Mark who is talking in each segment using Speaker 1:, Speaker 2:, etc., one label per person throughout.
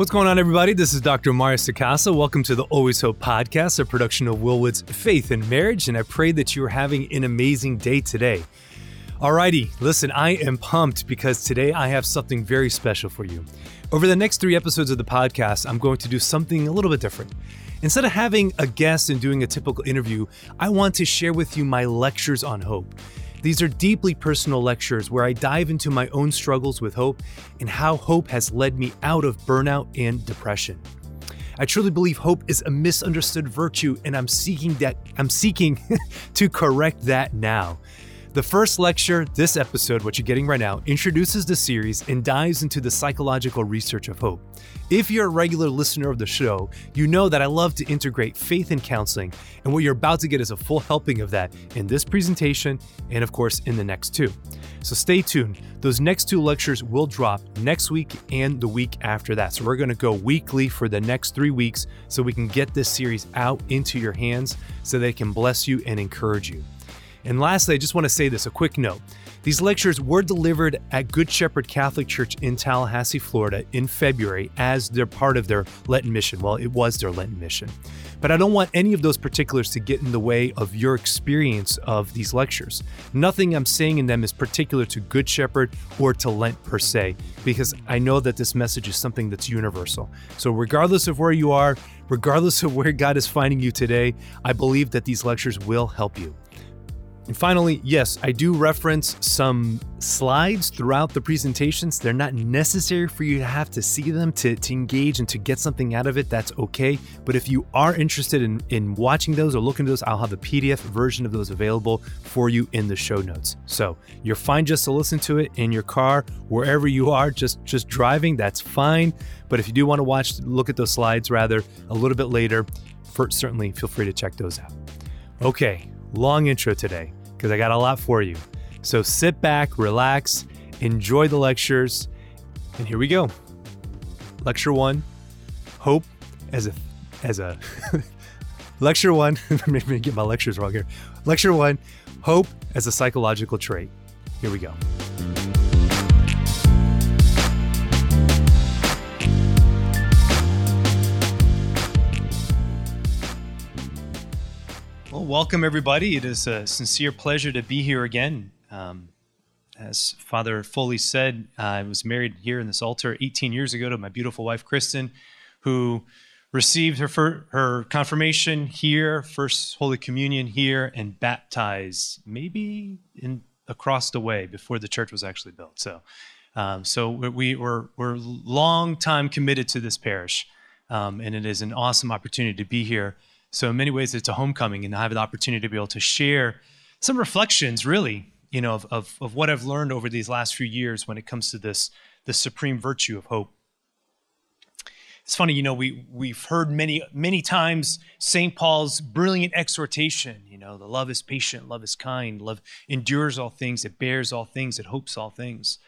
Speaker 1: What's going on, everybody? This is Dr. Mario Sacasa. Welcome to the Always Hope podcast, a production of Willwood's Faith and Marriage, and I pray that you are having an amazing day today. Alrighty, listen, I am pumped because today I have something very special for you. Over the next three episodes of the podcast, I'm going to do something a little bit different. Instead of having a guest and doing a typical interview, I want to share with you my lectures on hope. These are deeply personal lectures where I dive into my own struggles with hope and how hope has led me out of burnout and depression. I truly believe hope is a misunderstood virtue and I'm seeking that I'm seeking to correct that now. The first lecture, this episode, what you're getting right now, introduces the series and dives into the psychological research of hope. If you're a regular listener of the show, you know that I love to integrate faith and counseling, and what you're about to get is a full helping of that in this presentation and, of course, in the next two. So stay tuned. Those next two lectures will drop next week and the week after that. So we're going to go weekly for the next three weeks so we can get this series out into your hands so they can bless you and encourage you. And lastly, I just want to say this a quick note. These lectures were delivered at Good Shepherd Catholic Church in Tallahassee, Florida in February as they're part of their Lenten mission. Well, it was their Lenten mission. But I don't want any of those particulars to get in the way of your experience of these lectures. Nothing I'm saying in them is particular to Good Shepherd or to Lent per se, because I know that this message is something that's universal. So, regardless of where you are, regardless of where God is finding you today, I believe that these lectures will help you. And finally, yes, I do reference some slides throughout the presentations. They're not necessary for you to have to see them to, to engage and to get something out of it. That's okay. But if you are interested in, in watching those or looking at those, I'll have a PDF version of those available for you in the show notes. So you're fine just to listen to it in your car, wherever you are, just, just driving, that's fine. But if you do want to watch, look at those slides rather a little bit later, for, certainly feel free to check those out. Okay, long intro today because I got a lot for you. So sit back, relax, enjoy the lectures, and here we go. Lecture one Hope as a, as a, lecture one, maybe get my lectures wrong here. Lecture one Hope as a psychological trait. Here we go. Well, welcome everybody. It is a sincere pleasure to be here again. Um, as Father Foley said, I was married here in this altar 18 years ago to my beautiful wife Kristen, who received her fir- her confirmation here, first Holy Communion here, and baptized maybe in across the way before the church was actually built. So, um, so we, we're we're long time committed to this parish, um, and it is an awesome opportunity to be here so in many ways, it's a homecoming, and I have the opportunity to be able to share some reflections, really, you know, of, of, of what I've learned over these last few years when it comes to this, this supreme virtue of hope. It's funny, you know, we, we've heard many, many times St. Paul's brilliant exhortation, you know, the love is patient, love is kind, love endures all things, it bears all things, it hopes all things.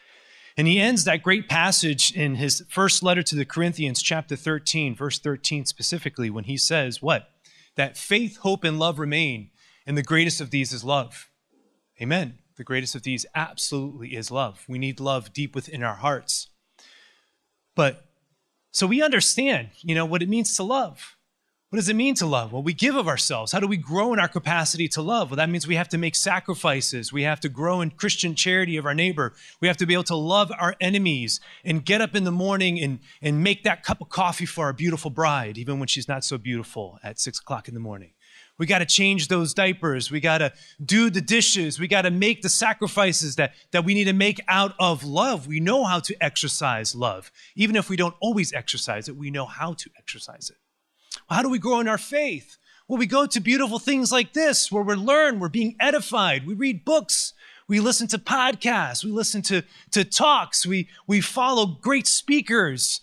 Speaker 1: And he ends that great passage in his first letter to the Corinthians, chapter 13, verse 13 specifically, when he says, What? That faith, hope, and love remain, and the greatest of these is love. Amen. The greatest of these absolutely is love. We need love deep within our hearts. But so we understand, you know, what it means to love. What does it mean to love? Well, we give of ourselves. How do we grow in our capacity to love? Well, that means we have to make sacrifices. We have to grow in Christian charity of our neighbor. We have to be able to love our enemies and get up in the morning and, and make that cup of coffee for our beautiful bride, even when she's not so beautiful at six o'clock in the morning. We got to change those diapers. We got to do the dishes. We got to make the sacrifices that, that we need to make out of love. We know how to exercise love. Even if we don't always exercise it, we know how to exercise it. How do we grow in our faith? Well, we go to beautiful things like this where we learn, we're being edified, we read books, we listen to podcasts, we listen to, to talks, we, we follow great speakers,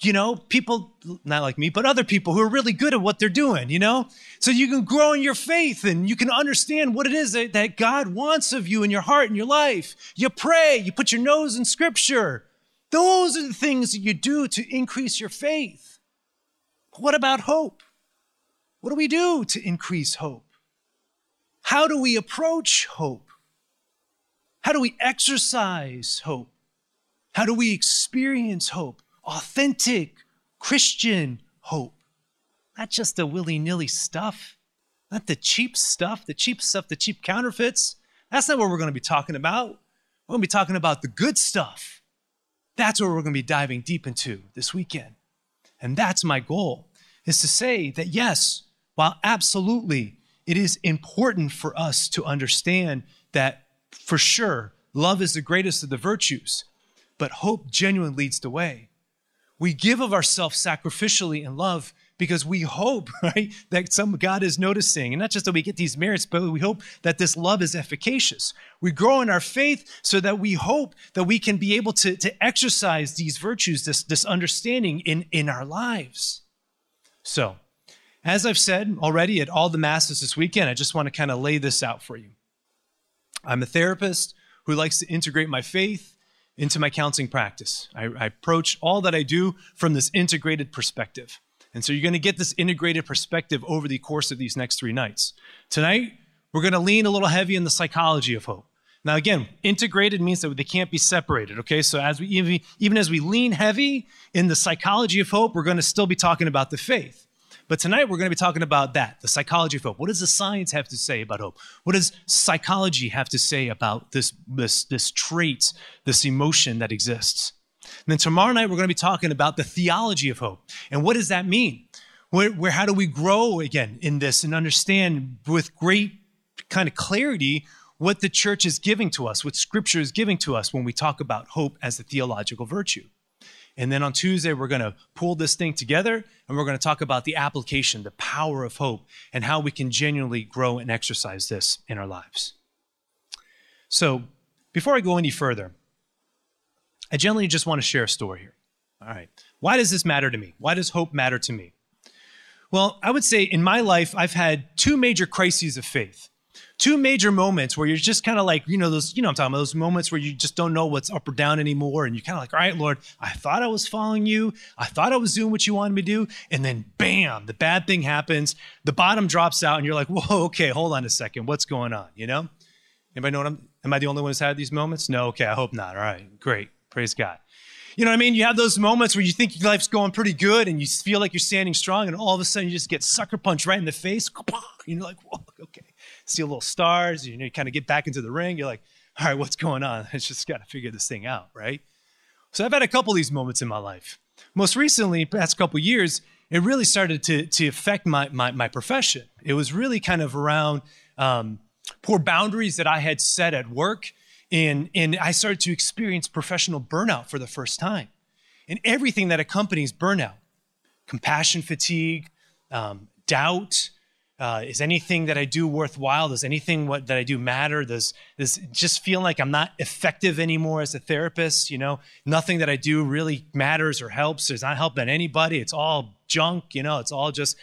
Speaker 1: you know, people, not like me, but other people who are really good at what they're doing, you know? So you can grow in your faith and you can understand what it is that, that God wants of you in your heart and your life. You pray, you put your nose in scripture. Those are the things that you do to increase your faith. What about hope? What do we do to increase hope? How do we approach hope? How do we exercise hope? How do we experience hope? Authentic Christian hope, not just the willy nilly stuff, not the cheap stuff, the cheap stuff, the cheap counterfeits. That's not what we're going to be talking about. We're going to be talking about the good stuff. That's what we're going to be diving deep into this weekend. And that's my goal is to say that yes, while absolutely it is important for us to understand that for sure love is the greatest of the virtues, but hope genuinely leads the way. We give of ourselves sacrificially in love because we hope, right, that some God is noticing. And not just that we get these merits, but we hope that this love is efficacious. We grow in our faith so that we hope that we can be able to, to exercise these virtues, this, this understanding in, in our lives. So, as I've said already at all the masses this weekend, I just want to kind of lay this out for you. I'm a therapist who likes to integrate my faith into my counseling practice. I, I approach all that I do from this integrated perspective. And so you're going to get this integrated perspective over the course of these next three nights. Tonight, we're going to lean a little heavy in the psychology of hope. Now, again, integrated means that they can't be separated. Okay, so as we even, as we lean heavy in the psychology of hope, we're going to still be talking about the faith. But tonight we're going to be talking about that, the psychology of hope. What does the science have to say about hope? What does psychology have to say about this, this, this trait, this emotion that exists? And then tomorrow night we're going to be talking about the theology of hope. And what does that mean? Where, where how do we grow again in this and understand with great kind of clarity what the church is giving to us, what scripture is giving to us when we talk about hope as a theological virtue? And then on Tuesday, we're going to pull this thing together and we're going to talk about the application, the power of hope, and how we can genuinely grow and exercise this in our lives. So, before I go any further, I generally just want to share a story here. All right. Why does this matter to me? Why does hope matter to me? Well, I would say in my life, I've had two major crises of faith two major moments where you're just kind of like, you know, those, you know, I'm talking about those moments where you just don't know what's up or down anymore. And you're kind of like, all right, Lord, I thought I was following you. I thought I was doing what you wanted me to do. And then bam, the bad thing happens. The bottom drops out and you're like, whoa, okay, hold on a second. What's going on? You know? Anybody know what I'm, am I the only one who's had these moments? No. Okay. I hope not. All right. Great. Praise God. You know what I mean? You have those moments where you think your life's going pretty good and you feel like you're standing strong, and all of a sudden you just get sucker punched right in the face. And You're like, whoa, okay see a little stars, you know, you kind of get back into the ring. You're like, all right, what's going on? I just got to figure this thing out, right? So I've had a couple of these moments in my life. Most recently, past couple years, it really started to, to affect my, my, my profession. It was really kind of around um, poor boundaries that I had set at work. And, and I started to experience professional burnout for the first time. And everything that accompanies burnout compassion fatigue, um, doubt, uh, is anything that I do worthwhile? Does anything what, that I do matter? Does, this just feel like I'm not effective anymore as a therapist? You know, nothing that I do really matters or helps. It's not helping anybody. It's all junk. You know, it's all just,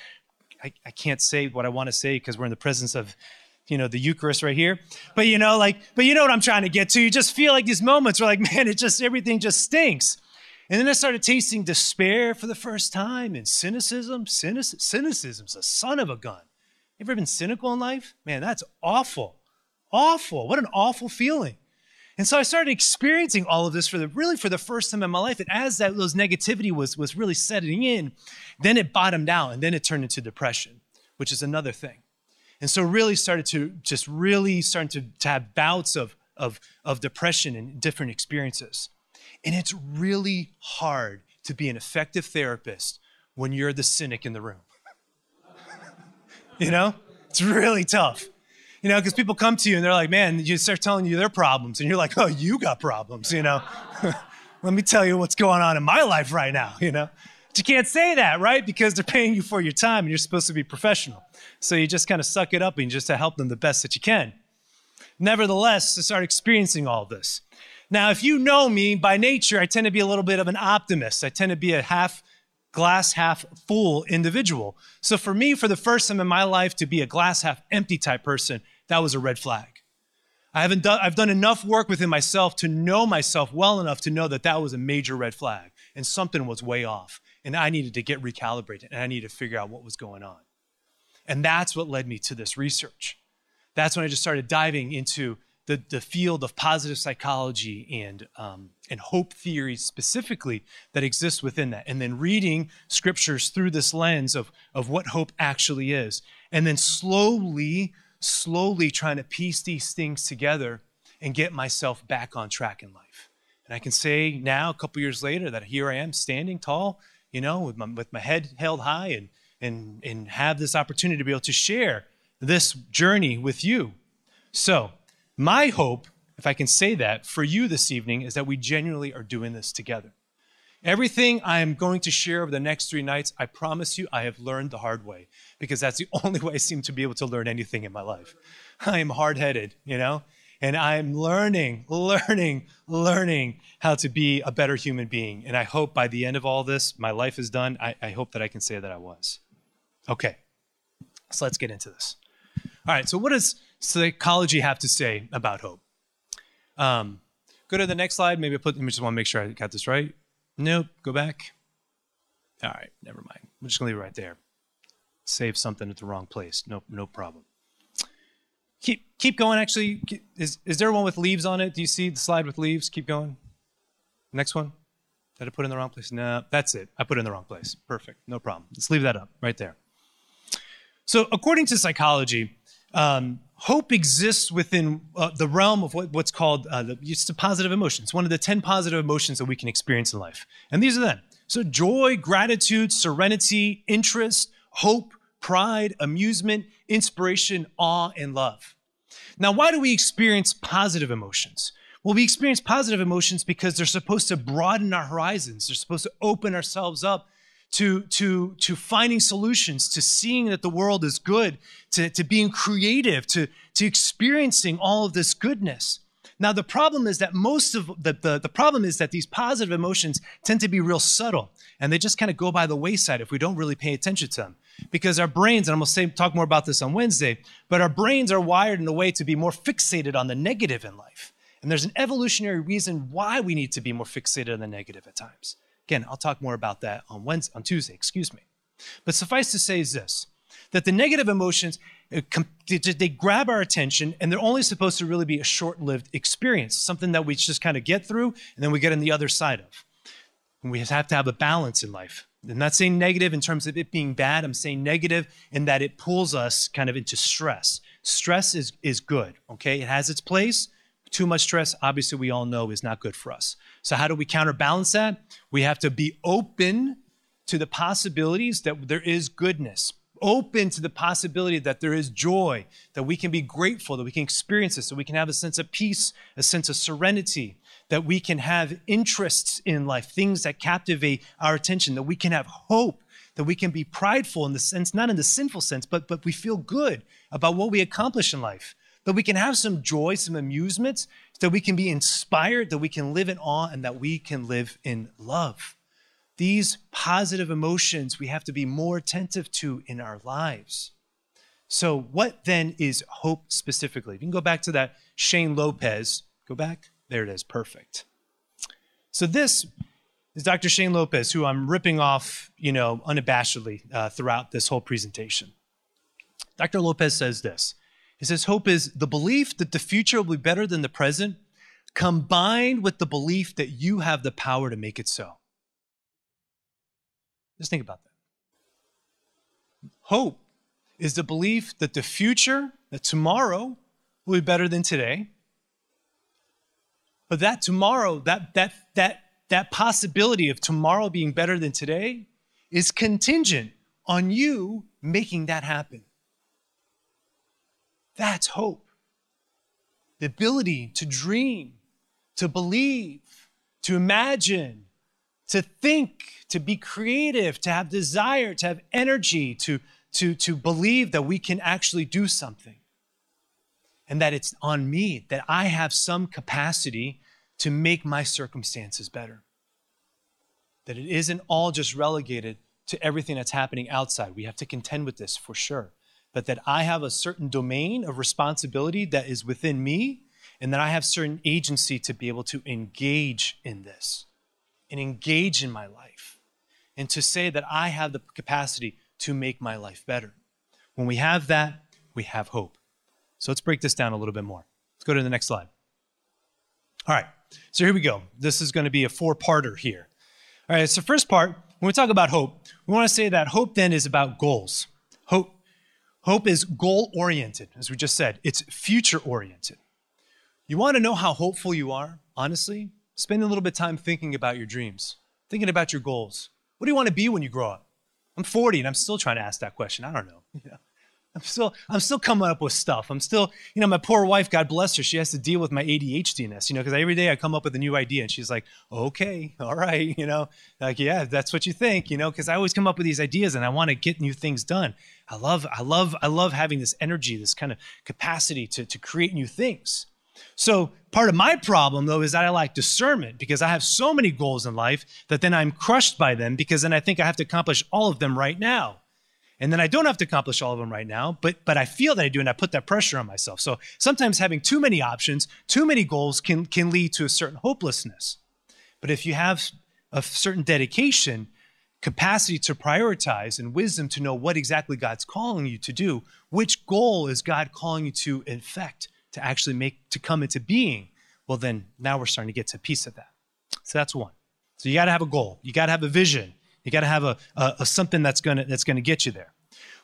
Speaker 1: I, I can't say what I want to say because we're in the presence of, you know, the Eucharist right here. But, you know, like, but you know what I'm trying to get to. You just feel like these moments where like, man, it just, everything just stinks. And then I started tasting despair for the first time and cynicism. Cynic- cynicism's a son of a gun. You ever been cynical in life? Man, that's awful. Awful. What an awful feeling. And so I started experiencing all of this for the really for the first time in my life. And as that those negativity was was really setting in, then it bottomed out and then it turned into depression, which is another thing. And so really started to just really starting to, to have bouts of, of, of depression and different experiences. And it's really hard to be an effective therapist when you're the cynic in the room. You know, it's really tough. You know, because people come to you and they're like, man, you start telling you their problems, and you're like, oh, you got problems, you know. Let me tell you what's going on in my life right now, you know. But you can't say that, right? Because they're paying you for your time and you're supposed to be professional. So you just kind of suck it up and just to help them the best that you can. Nevertheless, to start experiencing all this. Now, if you know me by nature, I tend to be a little bit of an optimist. I tend to be a half glass half full individual. So for me, for the first time in my life to be a glass half empty type person, that was a red flag. I haven't done, I've done enough work within myself to know myself well enough to know that that was a major red flag and something was way off. And I needed to get recalibrated and I needed to figure out what was going on. And that's what led me to this research. That's when I just started diving into the, the field of positive psychology and, um, and hope theory specifically that exists within that. And then reading scriptures through this lens of, of what hope actually is. And then slowly, slowly trying to piece these things together and get myself back on track in life. And I can say now, a couple years later, that here I am standing tall, you know, with my, with my head held high and, and, and have this opportunity to be able to share this journey with you. So, my hope, if I can say that, for you this evening is that we genuinely are doing this together. Everything I am going to share over the next three nights, I promise you, I have learned the hard way because that's the only way I seem to be able to learn anything in my life. I am hard headed, you know, and I'm learning, learning, learning how to be a better human being. And I hope by the end of all this, my life is done. I, I hope that I can say that I was. Okay, so let's get into this. All right, so what does psychology have to say about hope? Um, go to the next slide. Maybe I put, I just want to make sure I got this right. Nope, go back. All right, never mind. I'm just to leave it right there. Save something at the wrong place. No, no problem. Keep, keep going, actually. Is, is there one with leaves on it? Do you see the slide with leaves? Keep going. Next one. Did I put in the wrong place? No, that's it. I put it in the wrong place. Perfect. No problem. Let's leave that up right there. So, according to psychology, um, hope exists within uh, the realm of what, what's called uh, the, it's the positive emotions, one of the 10 positive emotions that we can experience in life. And these are them. So, joy, gratitude, serenity, interest, hope, pride, amusement, inspiration, awe, and love. Now, why do we experience positive emotions? Well, we experience positive emotions because they're supposed to broaden our horizons. They're supposed to open ourselves up to, to, to finding solutions, to seeing that the world is good, to, to being creative, to, to experiencing all of this goodness. Now, the problem is that most of the, the, the problem is that these positive emotions tend to be real subtle and they just kind of go by the wayside if we don't really pay attention to them. Because our brains, and I'm going to say, talk more about this on Wednesday, but our brains are wired in a way to be more fixated on the negative in life. And there's an evolutionary reason why we need to be more fixated on the negative at times. Again, I'll talk more about that on Wednesday, on Tuesday, excuse me. But suffice to say is this that the negative emotions uh, they grab our attention and they're only supposed to really be a short-lived experience something that we just kind of get through and then we get on the other side of. And we have to have a balance in life. I'm not saying negative in terms of it being bad i'm saying negative in that it pulls us kind of into stress. Stress is, is good okay? It has its place too much stress, obviously, we all know is not good for us. So, how do we counterbalance that? We have to be open to the possibilities that there is goodness, open to the possibility that there is joy, that we can be grateful, that we can experience this, that we can have a sense of peace, a sense of serenity, that we can have interests in life, things that captivate our attention, that we can have hope, that we can be prideful in the sense, not in the sinful sense, but, but we feel good about what we accomplish in life that we can have some joy, some amusements, that we can be inspired, that we can live in awe, and that we can live in love. These positive emotions we have to be more attentive to in our lives. So, what then is hope specifically? If you can go back to that Shane Lopez, go back. There it is, perfect. So, this is Dr. Shane Lopez, who I'm ripping off, you know, unabashedly uh, throughout this whole presentation. Dr. Lopez says this he says, Hope is the belief that the future will be better than the present, combined with the belief that you have the power to make it so. Just think about that. Hope is the belief that the future, that tomorrow, will be better than today. But that tomorrow, that, that, that, that possibility of tomorrow being better than today is contingent on you making that happen. That's hope. The ability to dream, to believe, to imagine, to think, to be creative, to have desire, to have energy, to, to, to believe that we can actually do something. And that it's on me, that I have some capacity to make my circumstances better. That it isn't all just relegated to everything that's happening outside. We have to contend with this for sure but that I have a certain domain of responsibility that is within me, and that I have certain agency to be able to engage in this and engage in my life, and to say that I have the capacity to make my life better. When we have that, we have hope. So let's break this down a little bit more. Let's go to the next slide. All right, so here we go. This is going to be a four parter here. All right, so first part, when we talk about hope, we want to say that hope then is about goals. Hope, is goal oriented, as we just said, it's future oriented. You want to know how hopeful you are, honestly? Spend a little bit of time thinking about your dreams, thinking about your goals. What do you want to be when you grow up? I'm 40 and I'm still trying to ask that question. I don't know. Know? I'm still, I'm still coming up with stuff. I'm still, you know, my poor wife, God bless her, she has to deal with my ADHDness, you know, because every day I come up with a new idea and she's like, okay, all right, you know, like, yeah, that's what you think, you know, because I always come up with these ideas and I want to get new things done. I love, I love, I love having this energy, this kind of capacity to, to create new things. So part of my problem though is that I lack discernment because I have so many goals in life that then I'm crushed by them because then I think I have to accomplish all of them right now. And then I don't have to accomplish all of them right now, but but I feel that I do, and I put that pressure on myself. So sometimes having too many options, too many goals can can lead to a certain hopelessness. But if you have a certain dedication, capacity to prioritize, and wisdom to know what exactly God's calling you to do, which goal is God calling you to effect, to actually make to come into being, well then now we're starting to get to a piece of that. So that's one. So you got to have a goal. You got to have a vision. You got to have a, a, a, something that's gonna that's gonna get you there.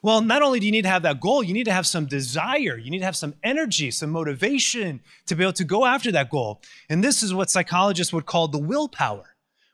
Speaker 1: Well, not only do you need to have that goal, you need to have some desire. You need to have some energy, some motivation to be able to go after that goal. And this is what psychologists would call the willpower.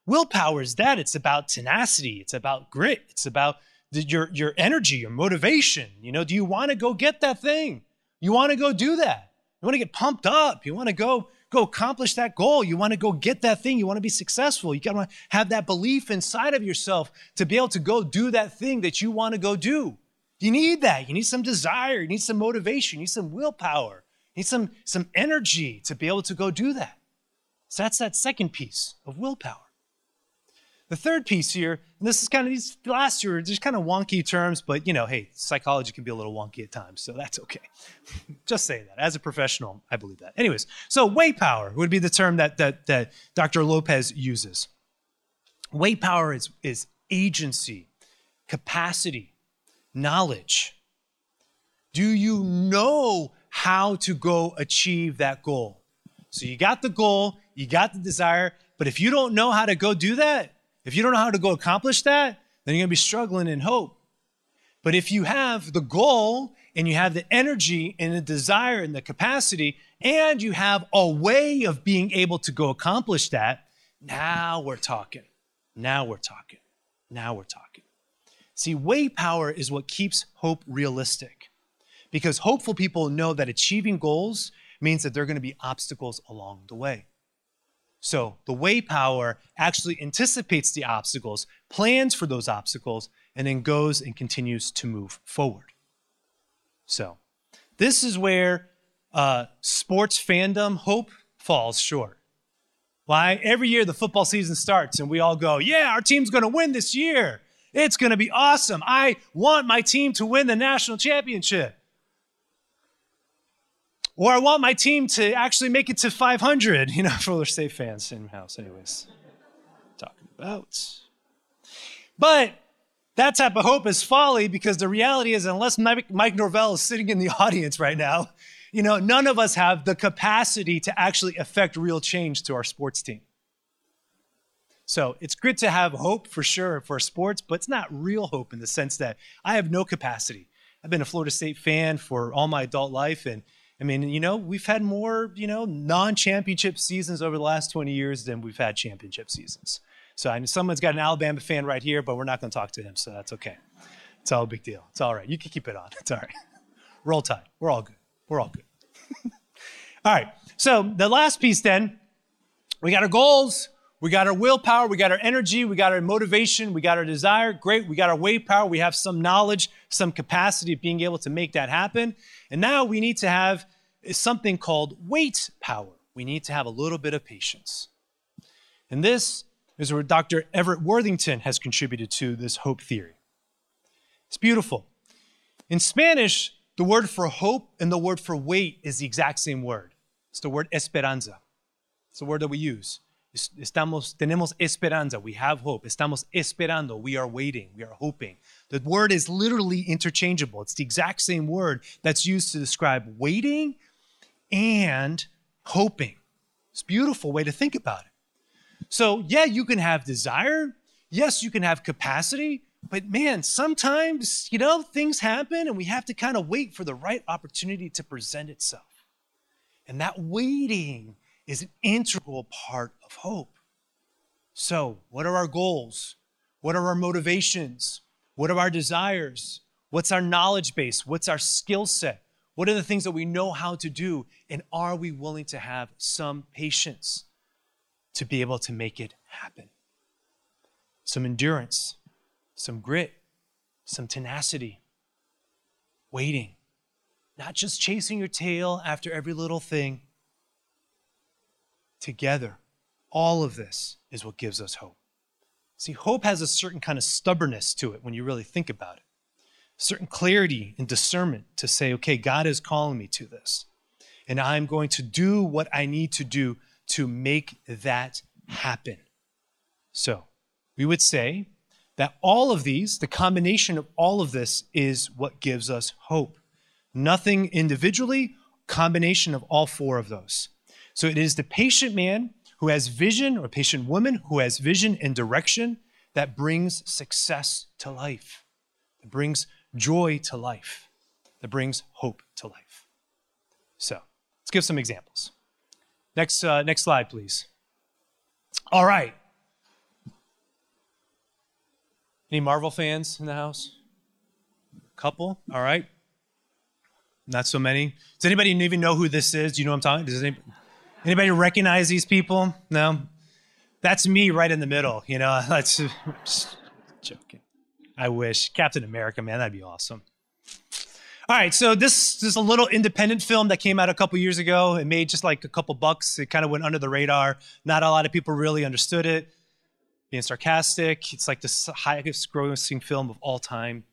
Speaker 1: Willpower is that it's about tenacity, it's about grit, it's about the, your your energy, your motivation. You know, do you want to go get that thing? You want to go do that? You want to get pumped up? You want to go go accomplish that goal. You want to go get that thing. You want to be successful. You got to have that belief inside of yourself to be able to go do that thing that you want to go do. You need that. You need some desire. You need some motivation. You need some willpower. You need some, some energy to be able to go do that. So that's that second piece of willpower. The third piece here, and this is kind of these last are just kind of wonky terms, but you know, hey, psychology can be a little wonky at times, so that's okay. just say that. As a professional, I believe that. Anyways, so way power would be the term that that that Dr. Lopez uses. Way power is, is agency, capacity, knowledge. Do you know how to go achieve that goal? So you got the goal, you got the desire, but if you don't know how to go do that, if you don't know how to go accomplish that, then you're going to be struggling in hope. But if you have the goal and you have the energy and the desire and the capacity, and you have a way of being able to go accomplish that, now we're talking. Now we're talking. Now we're talking. See, way power is what keeps hope realistic because hopeful people know that achieving goals means that there are going to be obstacles along the way. So the way power actually anticipates the obstacles, plans for those obstacles, and then goes and continues to move forward. So this is where uh, sports fandom hope falls short. Why? Every year the football season starts and we all go, yeah, our team's going to win this year. It's going to be awesome. I want my team to win the national championship. Or I want my team to actually make it to 500, you know, Florida State fans in house, anyways. Talking about. But that type of hope is folly because the reality is, unless Mike Norvell is sitting in the audience right now, you know, none of us have the capacity to actually affect real change to our sports team. So it's good to have hope for sure for sports, but it's not real hope in the sense that I have no capacity. I've been a Florida State fan for all my adult life, and I mean, you know, we've had more, you know, non-championship seasons over the last 20 years than we've had championship seasons. So I know someone's got an Alabama fan right here, but we're not going to talk to him, so that's okay. It's all a big deal. It's all right. You can keep it on. It's all right. Roll tide. We're all good. We're all good. all right. So the last piece then, we got our goals, we got our willpower, we got our energy, we got our motivation, we got our desire. Great. We got our way power. We have some knowledge, some capacity of being able to make that happen. And now we need to have something called wait power. We need to have a little bit of patience. And this is where Dr. Everett Worthington has contributed to this hope theory. It's beautiful. In Spanish, the word for hope and the word for wait is the exact same word. It's the word esperanza. It's the word that we use. Estamos, tenemos esperanza. We have hope. Estamos esperando. We are waiting. We are hoping. The word is literally interchangeable. It's the exact same word that's used to describe waiting and hoping. It's a beautiful way to think about it. So, yeah, you can have desire. Yes, you can have capacity. But man, sometimes, you know, things happen and we have to kind of wait for the right opportunity to present itself. And that waiting is an integral part of hope. So, what are our goals? What are our motivations? What are our desires? What's our knowledge base? What's our skill set? What are the things that we know how to do? And are we willing to have some patience to be able to make it happen? Some endurance, some grit, some tenacity, waiting, not just chasing your tail after every little thing. Together, all of this is what gives us hope. See, hope has a certain kind of stubbornness to it when you really think about it, certain clarity and discernment to say, okay, God is calling me to this, and I'm going to do what I need to do to make that happen. So, we would say that all of these, the combination of all of this, is what gives us hope. Nothing individually, combination of all four of those. So it is the patient man who has vision, or patient woman who has vision and direction that brings success to life, that brings joy to life, that brings hope to life. So let's give some examples. Next, uh, next slide, please. All right. Any Marvel fans in the house? Couple? All right. Not so many. Does anybody even know who this is? Do you know what I'm talking? Does anybody, anybody recognize these people? No. That's me right in the middle. You know, that's joking. I wish Captain America, man, that'd be awesome. All right, so this, this is a little independent film that came out a couple years ago. It made just like a couple bucks. It kind of went under the radar. Not a lot of people really understood it being sarcastic. It's like the highest grossing film of all time.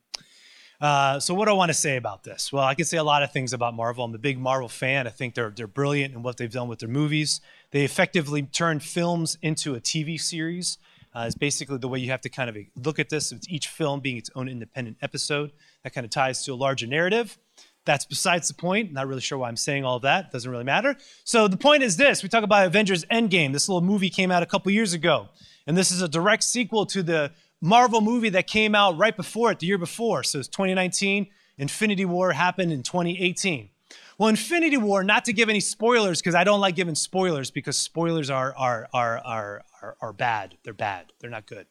Speaker 1: Uh, so what do I want to say about this? Well, I can say a lot of things about Marvel. I'm a big Marvel fan. I think they're they're brilliant in what they've done with their movies. They effectively turned films into a TV series. Uh, basically the way you have to kind of look at this. It's each film being its own independent episode that kind of ties to a larger narrative. That's besides the point. Not really sure why I'm saying all that. Doesn't really matter. So the point is this: we talk about Avengers Endgame. This little movie came out a couple years ago. And this is a direct sequel to the Marvel movie that came out right before it, the year before. So it's 2019. Infinity War happened in 2018. Well, Infinity War, not to give any spoilers, because I don't like giving spoilers because spoilers are, are, are, are, are, are bad. They're bad. They're not good.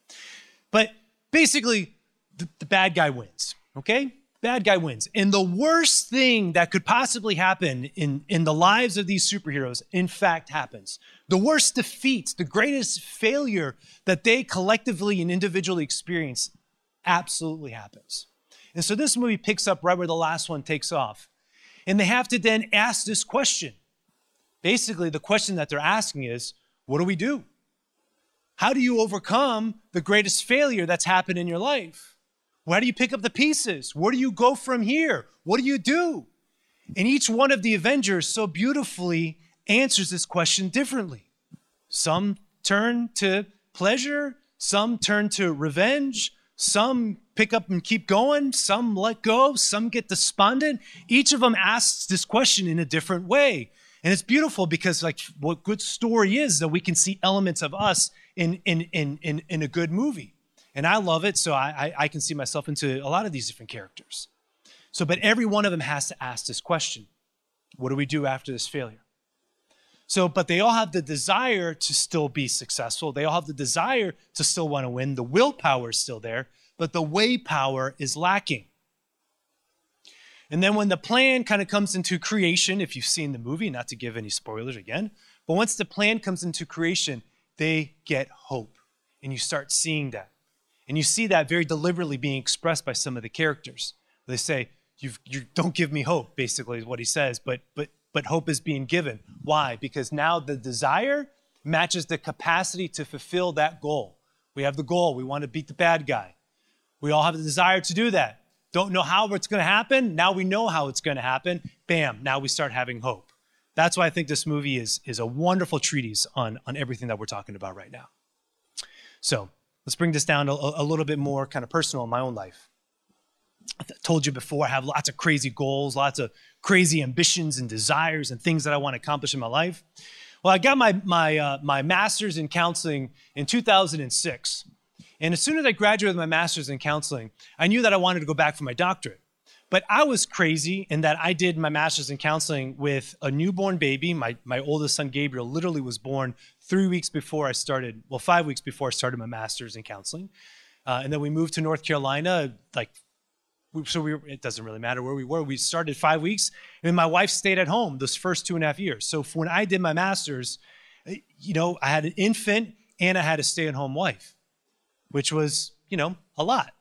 Speaker 1: But basically, the, the bad guy wins, okay? Bad guy wins. And the worst thing that could possibly happen in, in the lives of these superheroes, in fact, happens. The worst defeat, the greatest failure that they collectively and individually experience, absolutely happens. And so this movie picks up right where the last one takes off. And they have to then ask this question. Basically, the question that they're asking is what do we do? How do you overcome the greatest failure that's happened in your life? Where do you pick up the pieces? Where do you go from here? What do you do? And each one of the Avengers so beautifully answers this question differently. Some turn to pleasure, some turn to revenge, some pick up and keep going, some let go, some get despondent. Each of them asks this question in a different way. And it's beautiful because, like, what good story is that we can see elements of us in, in, in, in, in a good movie. And I love it, so I, I, can see myself into a lot of these different characters. So, but every one of them has to ask this question What do we do after this failure? So, but they all have the desire to still be successful. They all have the desire to still want to win. The willpower is still there, but the way power is lacking. And then when the plan kind of comes into creation, if you've seen the movie, not to give any spoilers again, but once the plan comes into creation, they get hope. And you start seeing that. And you see that very deliberately being expressed by some of the characters. They say, you don't give me hope, basically, is what he says, but, but, but hope is being given. Why? Because now the desire matches the capacity to fulfill that goal. We have the goal, we want to beat the bad guy. We all have the desire to do that. Don't know how it's going to happen. Now we know how it's going to happen. Bam, now we start having hope. That's why I think this movie is, is a wonderful treatise on, on everything that we're talking about right now. So, Let's bring this down a, a little bit more kind of personal in my own life. I told you before, I have lots of crazy goals, lots of crazy ambitions and desires and things that I want to accomplish in my life. Well, I got my, my, uh, my master's in counseling in 2006. And as soon as I graduated with my master's in counseling, I knew that I wanted to go back for my doctorate. But I was crazy in that I did my master's in counseling with a newborn baby. My, my oldest son, Gabriel, literally was born three weeks before I started, well, five weeks before I started my master's in counseling. Uh, and then we moved to North Carolina, like, so we, it doesn't really matter where we were. We started five weeks, and my wife stayed at home those first two and a half years. So when I did my master's, eh, you know, I had an infant and I had a stay at home wife, which was, you know, a lot.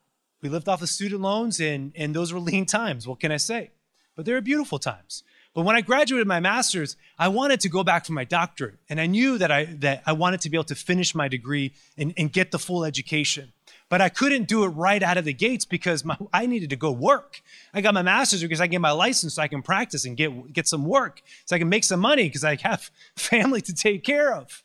Speaker 1: We lived off of student loans, and, and those were lean times. What can I say? But they were beautiful times. But when I graduated my master's, I wanted to go back for my doctorate. And I knew that I, that I wanted to be able to finish my degree and, and get the full education. But I couldn't do it right out of the gates because my, I needed to go work. I got my master's because I get my license so I can practice and get, get some work, so I can make some money because I have family to take care of.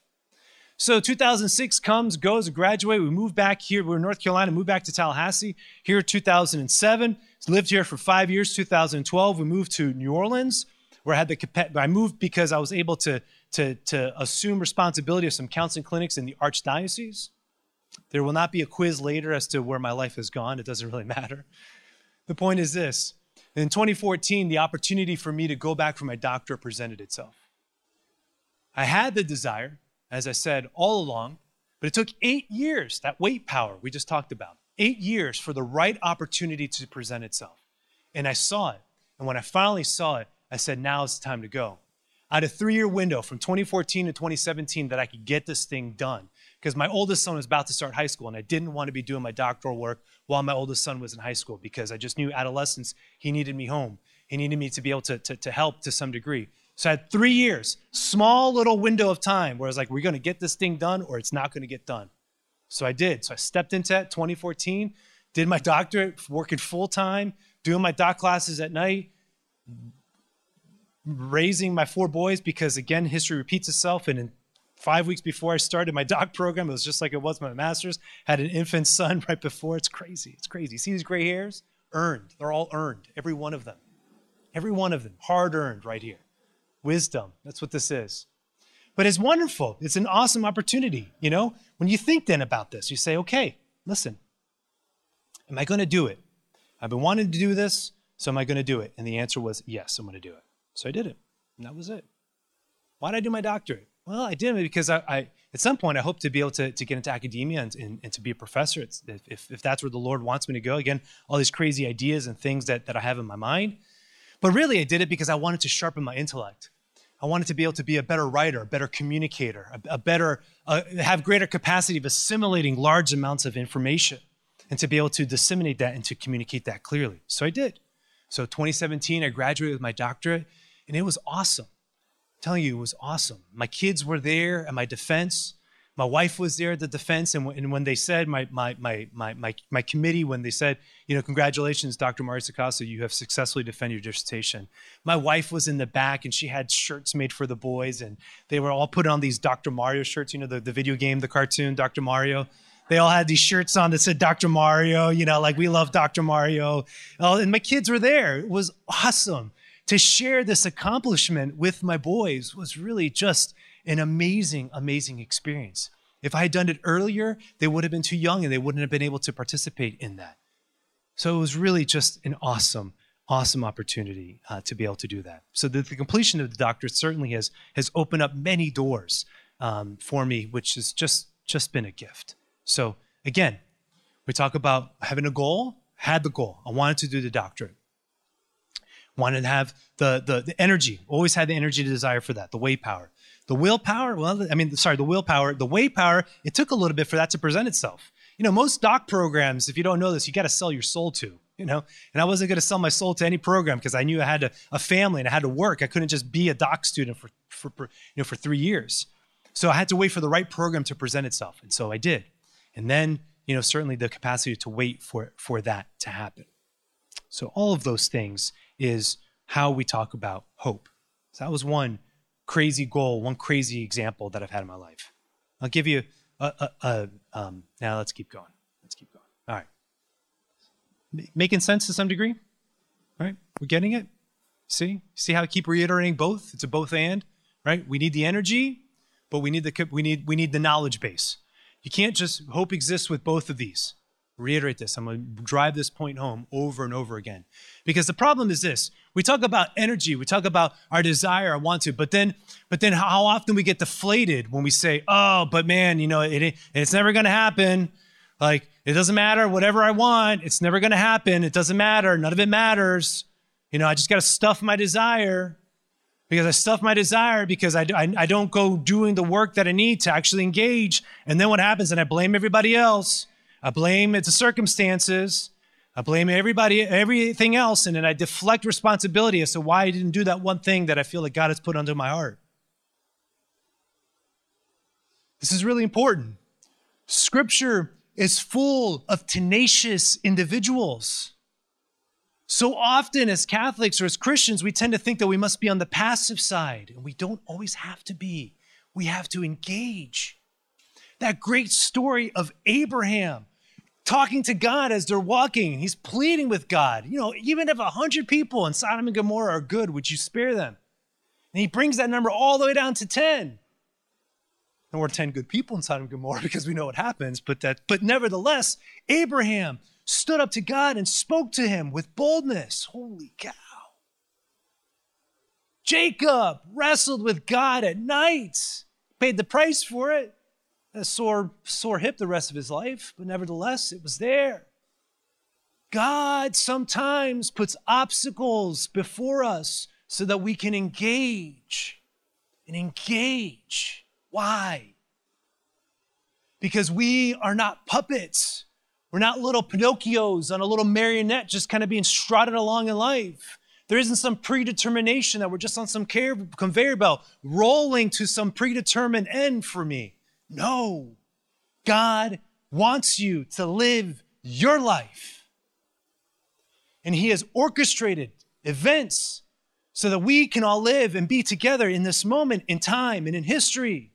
Speaker 1: So 2006 comes, goes, graduate. We move back here. We're in North Carolina, move back to Tallahassee. Here 2007, lived here for five years. 2012, we moved to New Orleans, where I had the I moved because I was able to to to assume responsibility of some counseling clinics in the archdiocese. There will not be a quiz later as to where my life has gone. It doesn't really matter. The point is this: in 2014, the opportunity for me to go back for my doctorate presented itself. I had the desire as I said all along, but it took eight years, that wait power we just talked about, eight years for the right opportunity to present itself. And I saw it. And when I finally saw it, I said, now it's time to go. I had a three year window from 2014 to 2017 that I could get this thing done because my oldest son was about to start high school and I didn't want to be doing my doctoral work while my oldest son was in high school because I just knew adolescence, he needed me home. He needed me to be able to, to, to help to some degree. So I had three years, small little window of time where I was like, we're going to get this thing done or it's not going to get done. So I did. So I stepped into that 2014, did my doctorate, working full time, doing my doc classes at night, raising my four boys because, again, history repeats itself. And in five weeks before I started my doc program, it was just like it was my master's, had an infant son right before. It's crazy. It's crazy. See these gray hairs? Earned. They're all earned, every one of them. Every one of them, hard earned right here wisdom. That's what this is. But it's wonderful. It's an awesome opportunity. You know, when you think then about this, you say, okay, listen, am I going to do it? I've been wanting to do this, so am I going to do it? And the answer was, yes, I'm going to do it. So I did it. And that was it. Why did I do my doctorate? Well, I did it because I, I at some point, I hope to be able to, to get into academia and, and, and to be a professor. if, if that's where the Lord wants me to go, again, all these crazy ideas and things that, that I have in my mind. But really, I did it because I wanted to sharpen my intellect. I wanted to be able to be a better writer, a better communicator, a, a better, uh, have greater capacity of assimilating large amounts of information and to be able to disseminate that and to communicate that clearly. So I did. So 2017, I graduated with my doctorate and it was awesome. I'm telling you, it was awesome. My kids were there at my defense my wife was there at the defense, and, w- and when they said, my, my, my, my, my, my committee, when they said, you know, congratulations, Dr. Mario Sacasa, you have successfully defended your dissertation. My wife was in the back, and she had shirts made for the boys, and they were all put on these Dr. Mario shirts, you know, the, the video game, the cartoon, Dr. Mario. They all had these shirts on that said Dr. Mario, you know, like we love Dr. Mario. Oh, and my kids were there. It was awesome. To share this accomplishment with my boys was really just an amazing, amazing experience. If I had done it earlier, they would have been too young and they wouldn't have been able to participate in that. So it was really just an awesome, awesome opportunity uh, to be able to do that. So the, the, completion of the doctorate certainly has has opened up many doors um, for me, which has just just been a gift. So again, we talk about having a goal. Had the goal. I wanted to do the doctorate. Wanted to have the, the, the energy. Always had the energy to desire for that. The way power. The willpower, well, I mean, sorry, the willpower, the way power, it took a little bit for that to present itself. You know, most doc programs, if you don't know this, you got to sell your soul to, you know, and I wasn't going to sell my soul to any program because I knew I had a, family and I had to work. I couldn't just be a doc student for, for, for, you know, for three years. So I had to wait for the right program to present itself. And so I did. And then, you know, certainly the capacity to wait for, for that to happen. So all of those things is how we talk about hope. So that was one crazy goal, one crazy example that I've had in my life. I'll give you a, a, a um, now let's keep going. Let's keep going. All right. Making sense to some degree? All right. We're getting it? See? See how I keep reiterating both? It's a both and, right? We need the energy, but we need the we need we need the knowledge base. You can't just hope exists with both of these. Reiterate this. I'm going to drive this point home over and over again. Because the problem is this. We talk about energy, we talk about our desire, our want to, but then but then how often we get deflated when we say, "Oh, but man, you know, it, it's never going to happen." Like, it doesn't matter whatever I want, it's never going to happen. It doesn't matter. None of it matters. You know, I just got to stuff my desire because I stuff my desire because I, I, I, don't go doing the work that I need to actually engage. And then what happens? And I blame everybody else. I blame it's the circumstances. I blame everybody, everything else. And then I deflect responsibility as to why I didn't do that one thing that I feel like God has put under my heart. This is really important. Scripture is full of tenacious individuals so often, as Catholics or as Christians, we tend to think that we must be on the passive side, and we don't always have to be. We have to engage. That great story of Abraham talking to God as they're walking, he's pleading with God. You know, even if a hundred people in Sodom and Gomorrah are good, would you spare them? And he brings that number all the way down to 10. And we're 10 good people in Sodom and Gomorrah because we know what happens, but that, but nevertheless, Abraham stood up to God and spoke to him with boldness. Holy cow. Jacob wrestled with God at night, paid the price for it. A sore, sore hip the rest of his life, but nevertheless, it was there. God sometimes puts obstacles before us so that we can engage and engage. Why? Because we are not puppets. We're not little Pinocchios on a little marionette just kind of being strutted along in life. There isn't some predetermination that we're just on some conveyor belt rolling to some predetermined end for me. No. God wants you to live your life. And He has orchestrated events so that we can all live and be together in this moment in time and in history.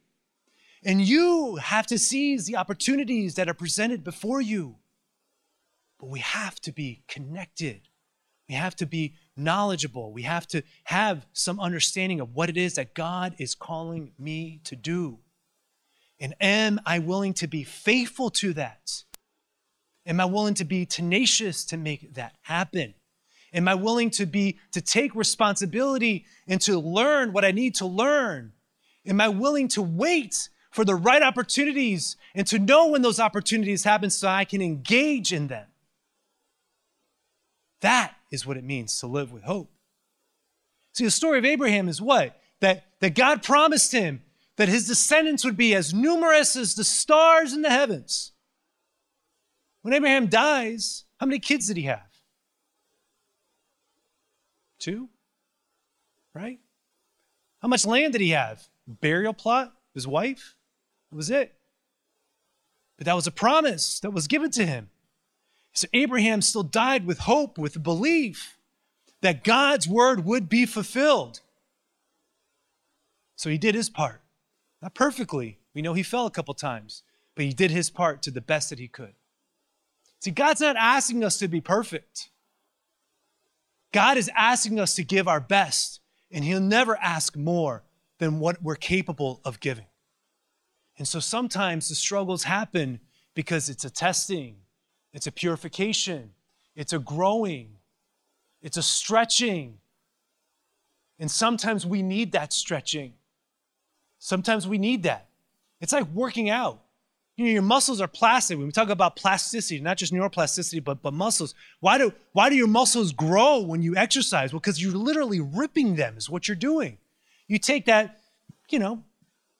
Speaker 1: And you have to seize the opportunities that are presented before you. But we have to be connected. We have to be knowledgeable. We have to have some understanding of what it is that God is calling me to do. And am I willing to be faithful to that? Am I willing to be tenacious to make that happen? Am I willing to be to take responsibility and to learn what I need to learn? Am I willing to wait for the right opportunities and to know when those opportunities happen so I can engage in them? That is what it means to live with hope. See, the story of Abraham is what? That, that God promised him that his descendants would be as numerous as the stars in the heavens. When Abraham dies, how many kids did he have? Two? Right? How much land did he have? Burial plot? His wife? That was it. But that was a promise that was given to him. So Abraham still died with hope, with belief that God's word would be fulfilled. So he did his part. Not perfectly. We know he fell a couple times, but he did his part to the best that he could. See, God's not asking us to be perfect. God is asking us to give our best, and he'll never ask more than what we're capable of giving. And so sometimes the struggles happen because it's a testing it's a purification, it's a growing, it's a stretching. And sometimes we need that stretching. Sometimes we need that. It's like working out. You know, your muscles are plastic. When we talk about plasticity, not just neuroplasticity, but, but muscles, why do, why do your muscles grow when you exercise? Well, because you're literally ripping them, is what you're doing. You take that, you know,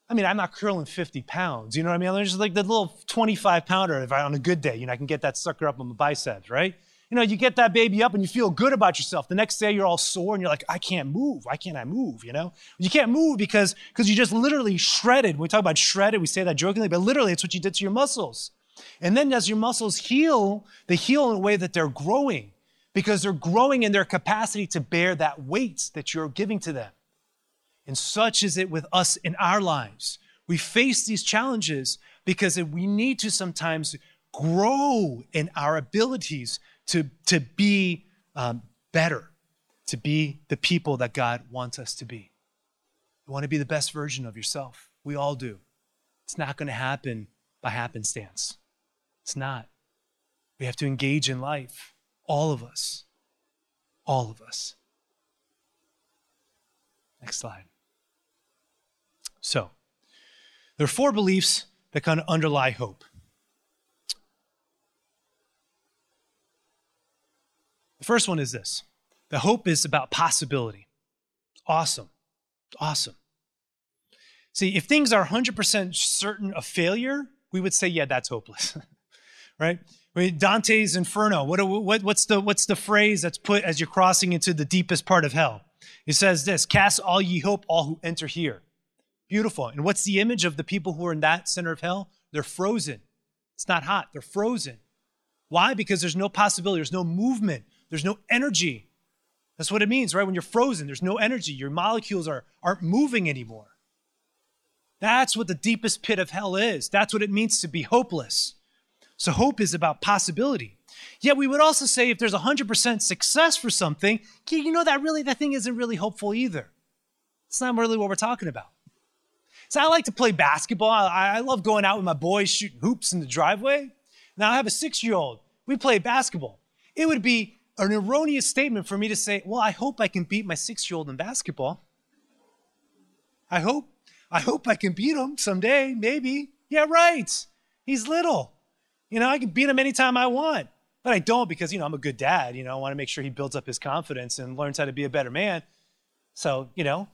Speaker 1: I mean, I'm not curling 50 pounds. You know what I mean? I'm just like the little 25 pounder if I, on a good day. You know, I can get that sucker up on my biceps, right? You know, you get that baby up and you feel good about yourself. The next day you're all sore and you're like, I can't move. Why can't I move? You know? You can't move because because you just literally shredded. When we talk about shredded, we say that jokingly, but literally it's what you did to your muscles. And then as your muscles heal, they heal in a way that they're growing because they're growing in their capacity to bear that weight that you're giving to them. And such is it with us in our lives. We face these challenges because we need to sometimes grow in our abilities to, to be um, better, to be the people that God wants us to be. You want to be the best version of yourself. We all do. It's not going to happen by happenstance. It's not. We have to engage in life, all of us. All of us. Next slide. So, there are four beliefs that kind of underlie hope. The first one is this the hope is about possibility. Awesome. Awesome. See, if things are 100% certain of failure, we would say, yeah, that's hopeless. right? Dante's Inferno, what, what, what's, the, what's the phrase that's put as you're crossing into the deepest part of hell? He says this Cast all ye hope, all who enter here. Beautiful. And what's the image of the people who are in that center of hell? They're frozen. It's not hot, they're frozen. Why? Because there's no possibility, there's no movement, there's no energy. That's what it means, right? When you're frozen, there's no energy. Your molecules are, aren't moving anymore. That's what the deepest pit of hell is. That's what it means to be hopeless. So, hope is about possibility. Yet, we would also say if there's 100% success for something, you know that really, that thing isn't really hopeful either. It's not really what we're talking about. So, I like to play basketball. I, I love going out with my boys shooting hoops in the driveway. Now, I have a six year old. We play basketball. It would be an erroneous statement for me to say, well, I hope I can beat my six year old in basketball. I hope. I hope I can beat him someday, maybe. Yeah, right. He's little. You know, I can beat him anytime I want. But I don't because, you know, I'm a good dad. You know, I want to make sure he builds up his confidence and learns how to be a better man. So, you know,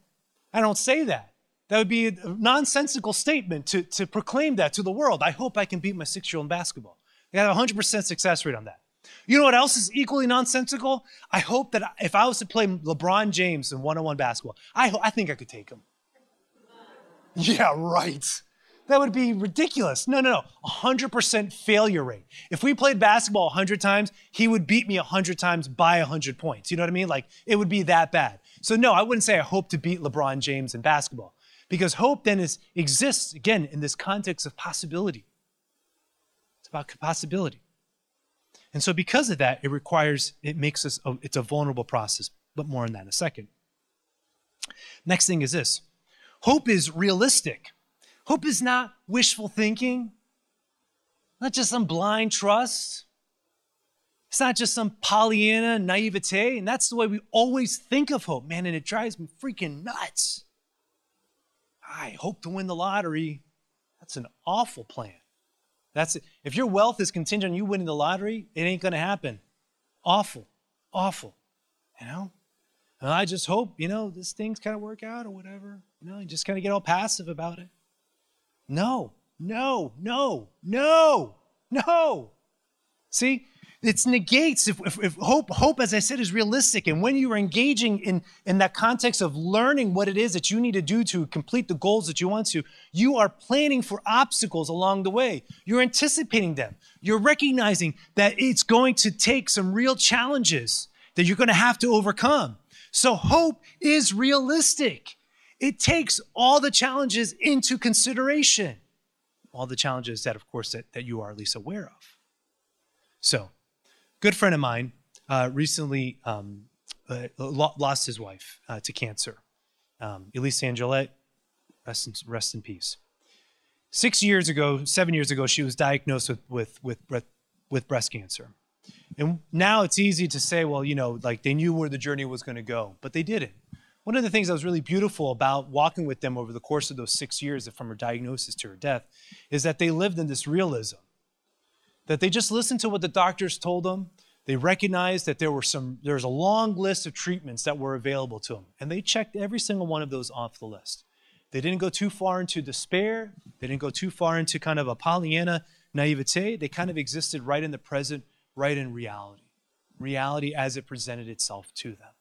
Speaker 1: I don't say that. That would be a nonsensical statement to, to proclaim that to the world. I hope I can beat my six year old in basketball. I have a 100% success rate on that. You know what else is equally nonsensical? I hope that if I was to play LeBron James in one on one basketball, I, I think I could take him. Yeah, right. That would be ridiculous. No, no, no. 100% failure rate. If we played basketball 100 times, he would beat me 100 times by 100 points. You know what I mean? Like, it would be that bad. So, no, I wouldn't say I hope to beat LeBron James in basketball because hope then is, exists, again, in this context of possibility. It's about possibility. And so, because of that, it requires, it makes us, a, it's a vulnerable process, but more on that in a second. Next thing is this hope is realistic. Hope is not wishful thinking, not just some blind trust. It's not just some Pollyanna naivete, and that's the way we always think of hope, man, and it drives me freaking nuts. I hope to win the lottery. That's an awful plan. That's it. If your wealth is contingent on you winning the lottery, it ain't going to happen. Awful, awful. You know? And I just hope, you know, this thing's kind of work out or whatever. You know, you just kind of get all passive about it. No, no, no, no, no. See, it negates if, if, if, hope hope as i said is realistic. And when you are engaging in in that context of learning what it is that you need to do to complete the goals that you want to you are planning for obstacles along the way. You're anticipating them. You're recognizing that it's going to take some real challenges that you're going to have to overcome. So hope is realistic. It takes all the challenges into consideration. All the challenges that of course that, that you are at least aware of. So good friend of mine uh, recently um, uh, lost his wife uh, to cancer. Um, Elise Angelette, rest in, rest in peace. Six years ago, seven years ago, she was diagnosed with, with, with, with breast cancer. And now it's easy to say, well, you know, like they knew where the journey was going to go, but they didn't. One of the things that was really beautiful about walking with them over the course of those six years from her diagnosis to her death is that they lived in this realism that they just listened to what the doctors told them. They recognized that there were some there's a long list of treatments that were available to them, and they checked every single one of those off the list. They didn't go too far into despair. They didn't go too far into kind of a Pollyanna naivete. They kind of existed right in the present, right in reality, reality as it presented itself to them.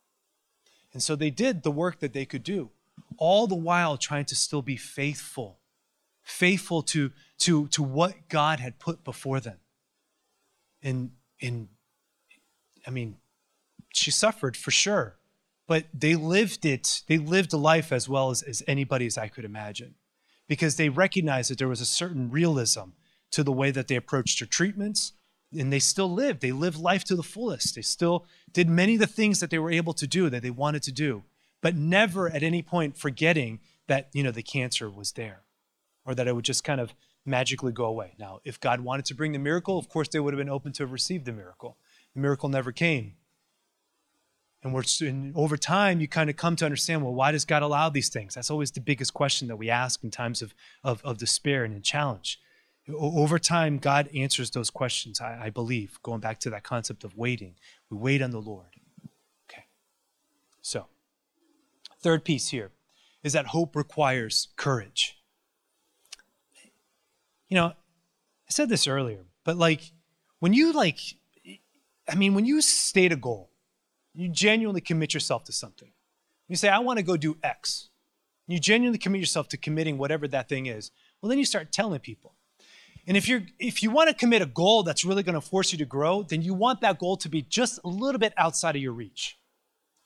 Speaker 1: And so they did the work that they could do, all the while trying to still be faithful, faithful to, to, to what God had put before them and and I mean, she suffered for sure, but they lived it. They lived a life as well as, as anybody as I could imagine, because they recognized that there was a certain realism to the way that they approached their treatments, and they still lived. They lived life to the fullest. They still did many of the things that they were able to do that they wanted to do, but never at any point forgetting that, you know, the cancer was there or that it would just kind of magically go away. Now, if God wanted to bring the miracle, of course they would have been open to have received the miracle. The miracle never came. And we're and over time, you kind of come to understand, well, why does God allow these things? That's always the biggest question that we ask in times of, of, of despair and in challenge. Over time, God answers those questions, I, I believe, going back to that concept of waiting. We wait on the Lord. Okay. So, third piece here is that hope requires courage. You know, I said this earlier, but like when you like, I mean, when you state a goal, you genuinely commit yourself to something. You say, I want to go do X. You genuinely commit yourself to committing whatever that thing is. Well, then you start telling people. And if you're if you want to commit a goal that's really going to force you to grow, then you want that goal to be just a little bit outside of your reach.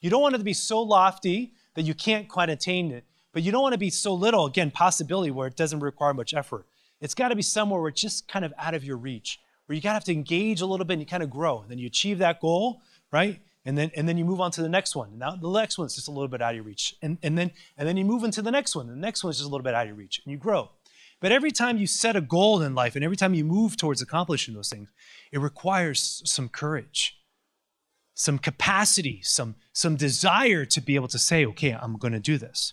Speaker 1: You don't want it to be so lofty that you can't quite attain it, but you don't want to be so little, again, possibility where it doesn't require much effort. It's got to be somewhere where it's just kind of out of your reach, where you got to have to engage a little bit and you kind of grow. And then you achieve that goal, right? And then and then you move on to the next one. Now the next one's just a little bit out of your reach. And, and then and then you move into the next one. The next one's just a little bit out of your reach. And you grow. But every time you set a goal in life and every time you move towards accomplishing those things, it requires some courage, some capacity, some, some desire to be able to say, okay, I'm going to do this.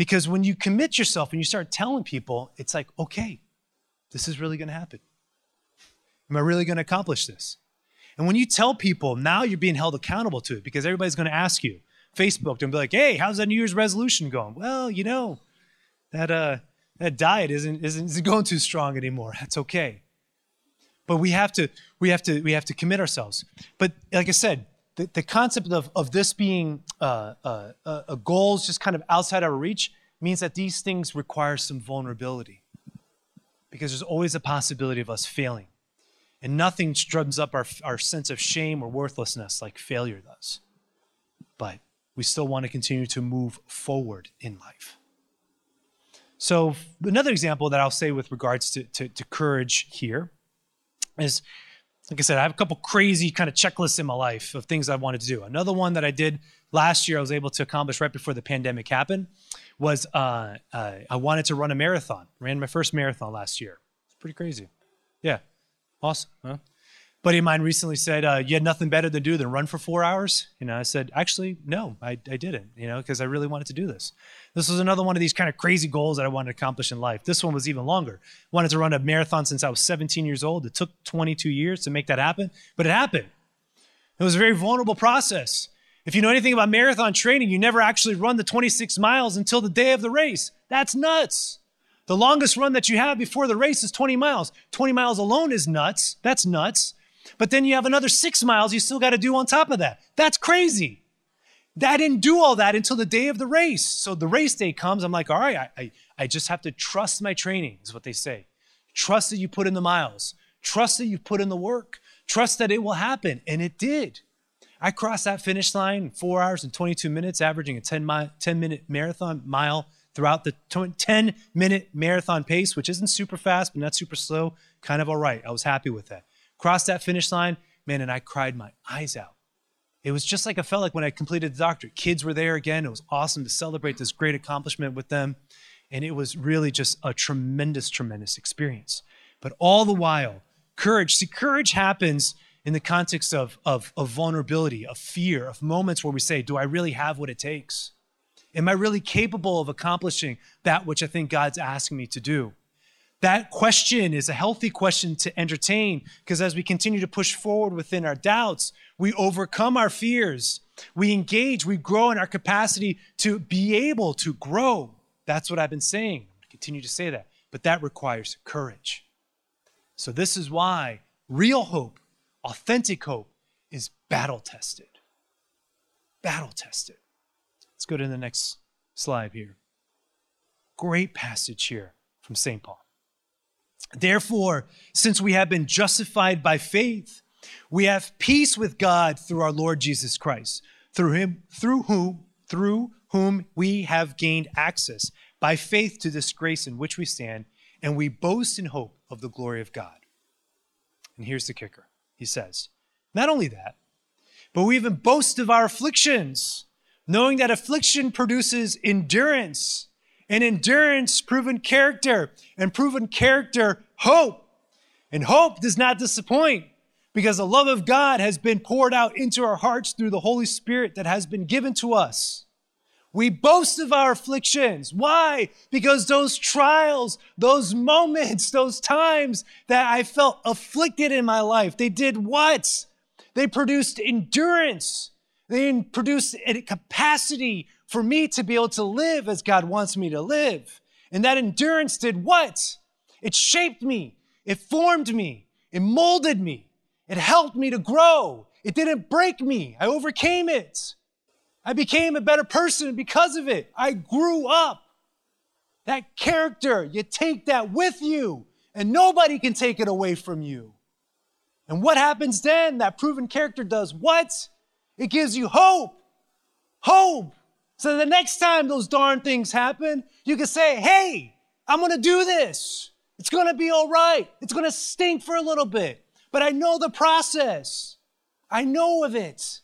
Speaker 1: Because when you commit yourself and you start telling people, it's like, okay, this is really going to happen. Am I really going to accomplish this? And when you tell people, now you're being held accountable to it because everybody's going to ask you. Facebook, and be like, hey, how's that New Year's resolution going? Well, you know, that uh, that diet isn't, isn't, isn't going too strong anymore. That's okay. But we have to, we have to, we have to commit ourselves. But like I said, the, the concept of, of this being uh, uh, uh, goals just kind of outside our reach means that these things require some vulnerability because there's always a possibility of us failing. And nothing drums up our, our sense of shame or worthlessness like failure does. But we still want to continue to move forward in life. So another example that I'll say with regards to, to, to courage here is, like I said, I have a couple crazy kind of checklists in my life of things I wanted to do. Another one that I did last year, I was able to accomplish right before the pandemic happened, was uh, uh, I wanted to run a marathon. Ran my first marathon last year. It's pretty crazy. Yeah, awesome. Huh? Buddy of mine recently said, uh, "You had nothing better to do than run for four hours." You know, I said, "Actually, no, I, I didn't." You know, because I really wanted to do this. This was another one of these kind of crazy goals that I wanted to accomplish in life. This one was even longer. Wanted to run a marathon since I was 17 years old. It took 22 years to make that happen, but it happened. It was a very vulnerable process. If you know anything about marathon training, you never actually run the 26 miles until the day of the race. That's nuts. The longest run that you have before the race is 20 miles. 20 miles alone is nuts. That's nuts. But then you have another six miles you still got to do on top of that. That's crazy. I didn't do all that until the day of the race. So the race day comes. I'm like, all right, I, I, I just have to trust my training, is what they say. Trust that you put in the miles. Trust that you put in the work. Trust that it will happen. And it did. I crossed that finish line in four hours and 22 minutes, averaging a 10, mile, 10 minute marathon mile throughout the 10 minute marathon pace, which isn't super fast, but not super slow. Kind of all right. I was happy with that. Crossed that finish line, man, and I cried my eyes out. It was just like I felt like when I completed the doctorate. Kids were there again. It was awesome to celebrate this great accomplishment with them. And it was really just a tremendous, tremendous experience. But all the while, courage. See, courage happens in the context of, of, of vulnerability, of fear, of moments where we say, Do I really have what it takes? Am I really capable of accomplishing that which I think God's asking me to do? That question is a healthy question to entertain because as we continue to push forward within our doubts, we overcome our fears. We engage, we grow in our capacity to be able to grow. That's what I've been saying. I'm continue to say that. But that requires courage. So, this is why real hope, authentic hope, is battle tested. Battle tested. Let's go to the next slide here. Great passage here from St. Paul. Therefore, since we have been justified by faith, we have peace with God through our Lord Jesus Christ, through him through whom through whom we have gained access by faith to this grace in which we stand, and we boast in hope of the glory of God. And here's the kicker He says, Not only that, but we even boast of our afflictions, knowing that affliction produces endurance, and endurance, proven character, and proven character, hope. And hope does not disappoint because the love of God has been poured out into our hearts through the Holy Spirit that has been given to us. We boast of our afflictions. Why? Because those trials, those moments, those times that I felt afflicted in my life, they did what? They produced endurance. They produced a capacity for me to be able to live as God wants me to live. And that endurance did what? It shaped me. It formed me. It molded me. It helped me to grow. It didn't break me. I overcame it. I became a better person because of it. I grew up. That character, you take that with you, and nobody can take it away from you. And what happens then? That proven character does what? It gives you hope. Hope. So the next time those darn things happen, you can say, hey, I'm to do this. It's to be all right. It's to stink for a little bit, but I know the process. I know of it.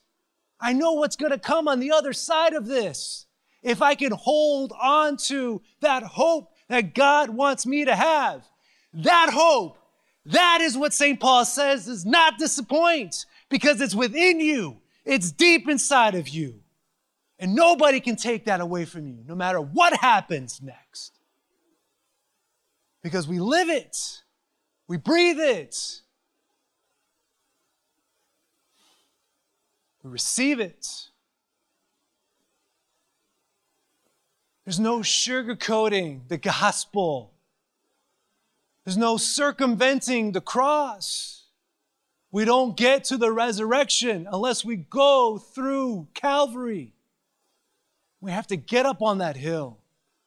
Speaker 1: I know what's to come on the other side of this. If I can hold on to that hope that God wants me to have, that hope that is what St. Paul says is not disappoint because it's within you. It's deep inside of you. And nobody can take that away from you, no matter what happens next. Because we live it, we breathe it, we receive it. There's no sugarcoating the gospel. There's no circumventing the cross. We don't get to the resurrection unless we go through Calvary. We have to get up on that hill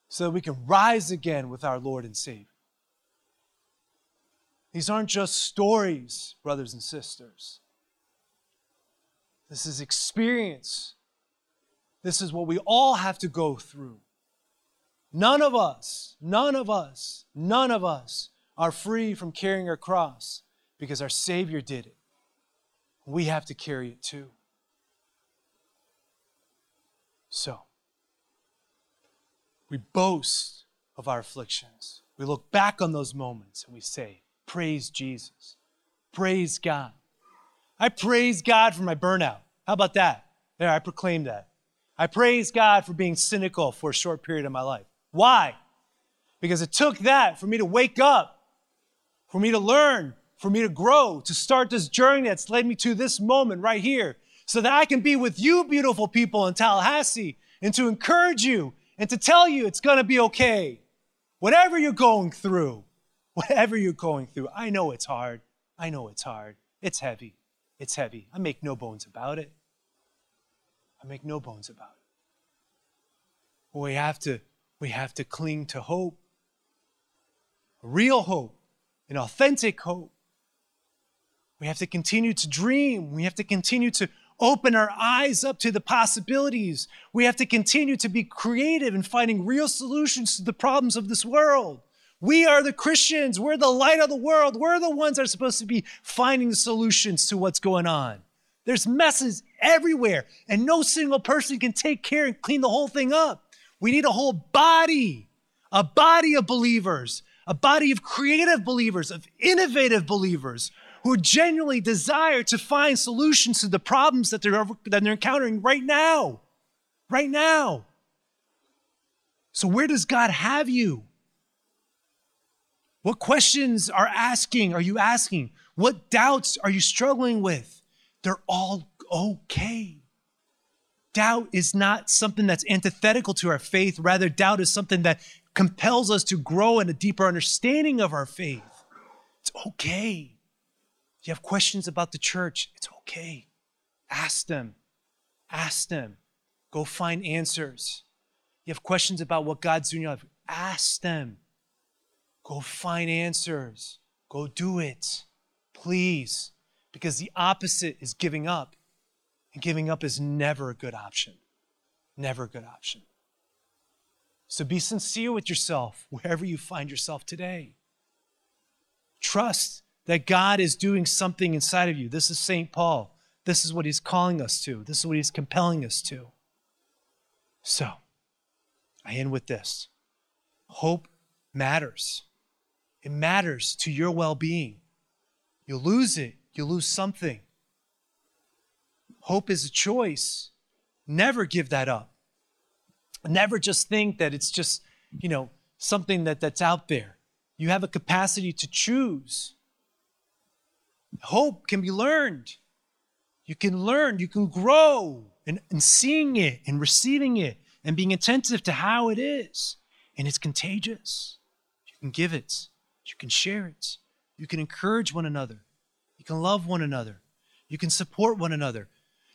Speaker 1: so that we can rise again with our Lord and Savior. These aren't just stories, brothers and sisters. This is experience. This is what we all have to go through. None of us, none of us, none of us are free from carrying our cross because our Savior did it. We have to carry it too. So, we boast of our afflictions. We look back on those moments and we say, Praise Jesus. Praise God. I praise God for my burnout. How about that? There, I proclaim that. I praise God for being cynical for a short period of my life. Why? Because it took that for me to wake up for me to learn, for me to grow, to start this journey that's led me to this moment right here, so that I can be with you, beautiful people in Tallahassee, and to encourage you and to tell you it's going to be okay. Whatever you're going through, whatever you're going through, I know it's hard. I know it's hard. It's heavy. It's heavy. I make no bones about it. I make no bones about it. we have to we have to cling to hope. Real hope an authentic hope. We have to continue to dream. We have to continue to open our eyes up to the possibilities. We have to continue to be creative in finding real solutions to the problems of this world. We are the Christians. We're the light of the world. We're the ones that are supposed to be finding solutions to what's going on. There's messes everywhere, and no single person can take care and clean the whole thing up. We need a whole body, a body of believers a body of creative believers, of innovative believers who genuinely desire to find solutions to the problems that they're, that they're encountering right now. Right now. So, where does God have you? What questions are asking? Are you asking? What doubts are you struggling with? They're all okay. Doubt is not something that's antithetical to our faith. Rather, doubt is something that compels us to grow in a deeper understanding of our faith. It's okay. You have questions about the church, it's okay. Ask them. Ask them. Go find answers. You have questions about what God's doing in your life, ask them. Go find answers. Go do it. Please. Because the opposite is giving up. And giving up is never a good option. Never a good option. So be sincere with yourself wherever you find yourself today. Trust that God is doing something inside of you. This is St. Paul. This is what he's calling us to. This is what he's compelling us to. So, I end with this hope matters. It matters to your well being. You lose it, you lose something. Hope is a choice. Never give that up. Never just think that it's just, you know, something that, that's out there. You have a capacity to choose. Hope can be learned. You can learn, you can grow in, in seeing it and receiving it and being attentive to how it is. And it's contagious. You can give it, you can share it, you can encourage one another, you can love one another, you can support one another,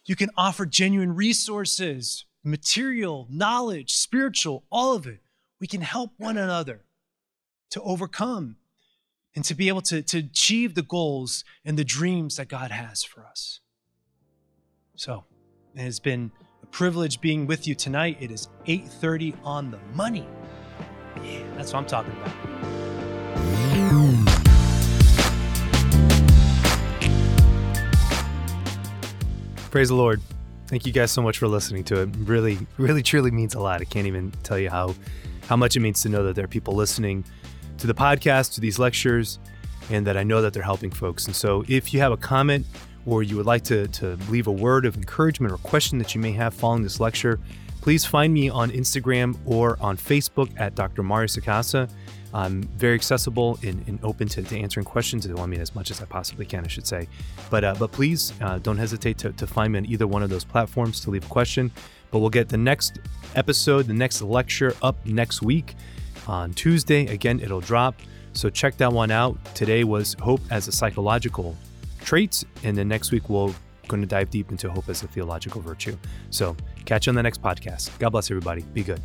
Speaker 1: you can offer genuine resources, material, knowledge, spiritual, all of it. We can help one another to overcome and to be able to, to achieve the goals and the dreams that God has for us. So, it has been a privilege being with you tonight. It is 8:30 on the money. Yeah, that's what I'm talking about. Praise the Lord. Thank you guys so much for listening to it. Really, really, truly means a lot. I can't even tell you how how much it means to know that there are people listening to the podcast, to these lectures, and that I know that they're helping folks. And so if you have a comment or you would like to, to leave a word of encouragement or question that you may have following this lecture, please find me on Instagram or on Facebook at Dr. Mario Sacasa. I'm very accessible and, and open to, to, answering questions. I mean, as much as I possibly can, I should say. But uh, but please uh, don't hesitate to, to find me on either one of those platforms to leave a question. But we'll get the next episode, the next lecture up next week on Tuesday. Again, it'll drop. So check that one out. Today was hope as a psychological trait, and then next week we'll going to dive deep into hope as a theological virtue. So catch you on the next podcast. God bless everybody. Be good.